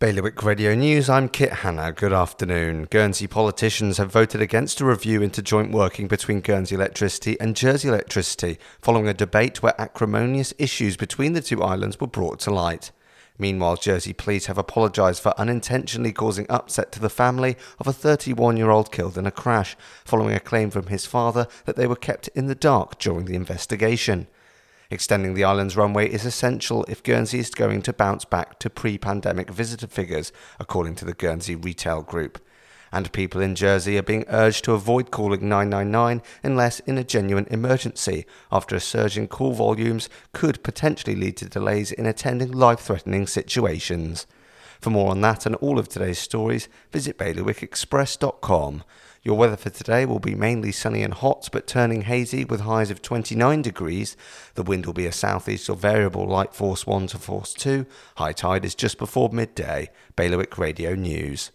Bailiwick Radio News, I'm Kit Hanna. Good afternoon. Guernsey politicians have voted against a review into joint working between Guernsey Electricity and Jersey Electricity following a debate where acrimonious issues between the two islands were brought to light. Meanwhile, Jersey police have apologised for unintentionally causing upset to the family of a 31 year old killed in a crash, following a claim from his father that they were kept in the dark during the investigation. Extending the island's runway is essential if Guernsey is going to bounce back to pre pandemic visitor figures, according to the Guernsey Retail Group. And people in Jersey are being urged to avoid calling 999 unless in a genuine emergency, after a surge in call volumes could potentially lead to delays in attending life threatening situations. For more on that and all of today's stories, visit bailiwickexpress.com. Your weather for today will be mainly sunny and hot, but turning hazy with highs of 29 degrees. The wind will be a southeast or variable light force 1 to force 2. High tide is just before midday. Bailiwick Radio News.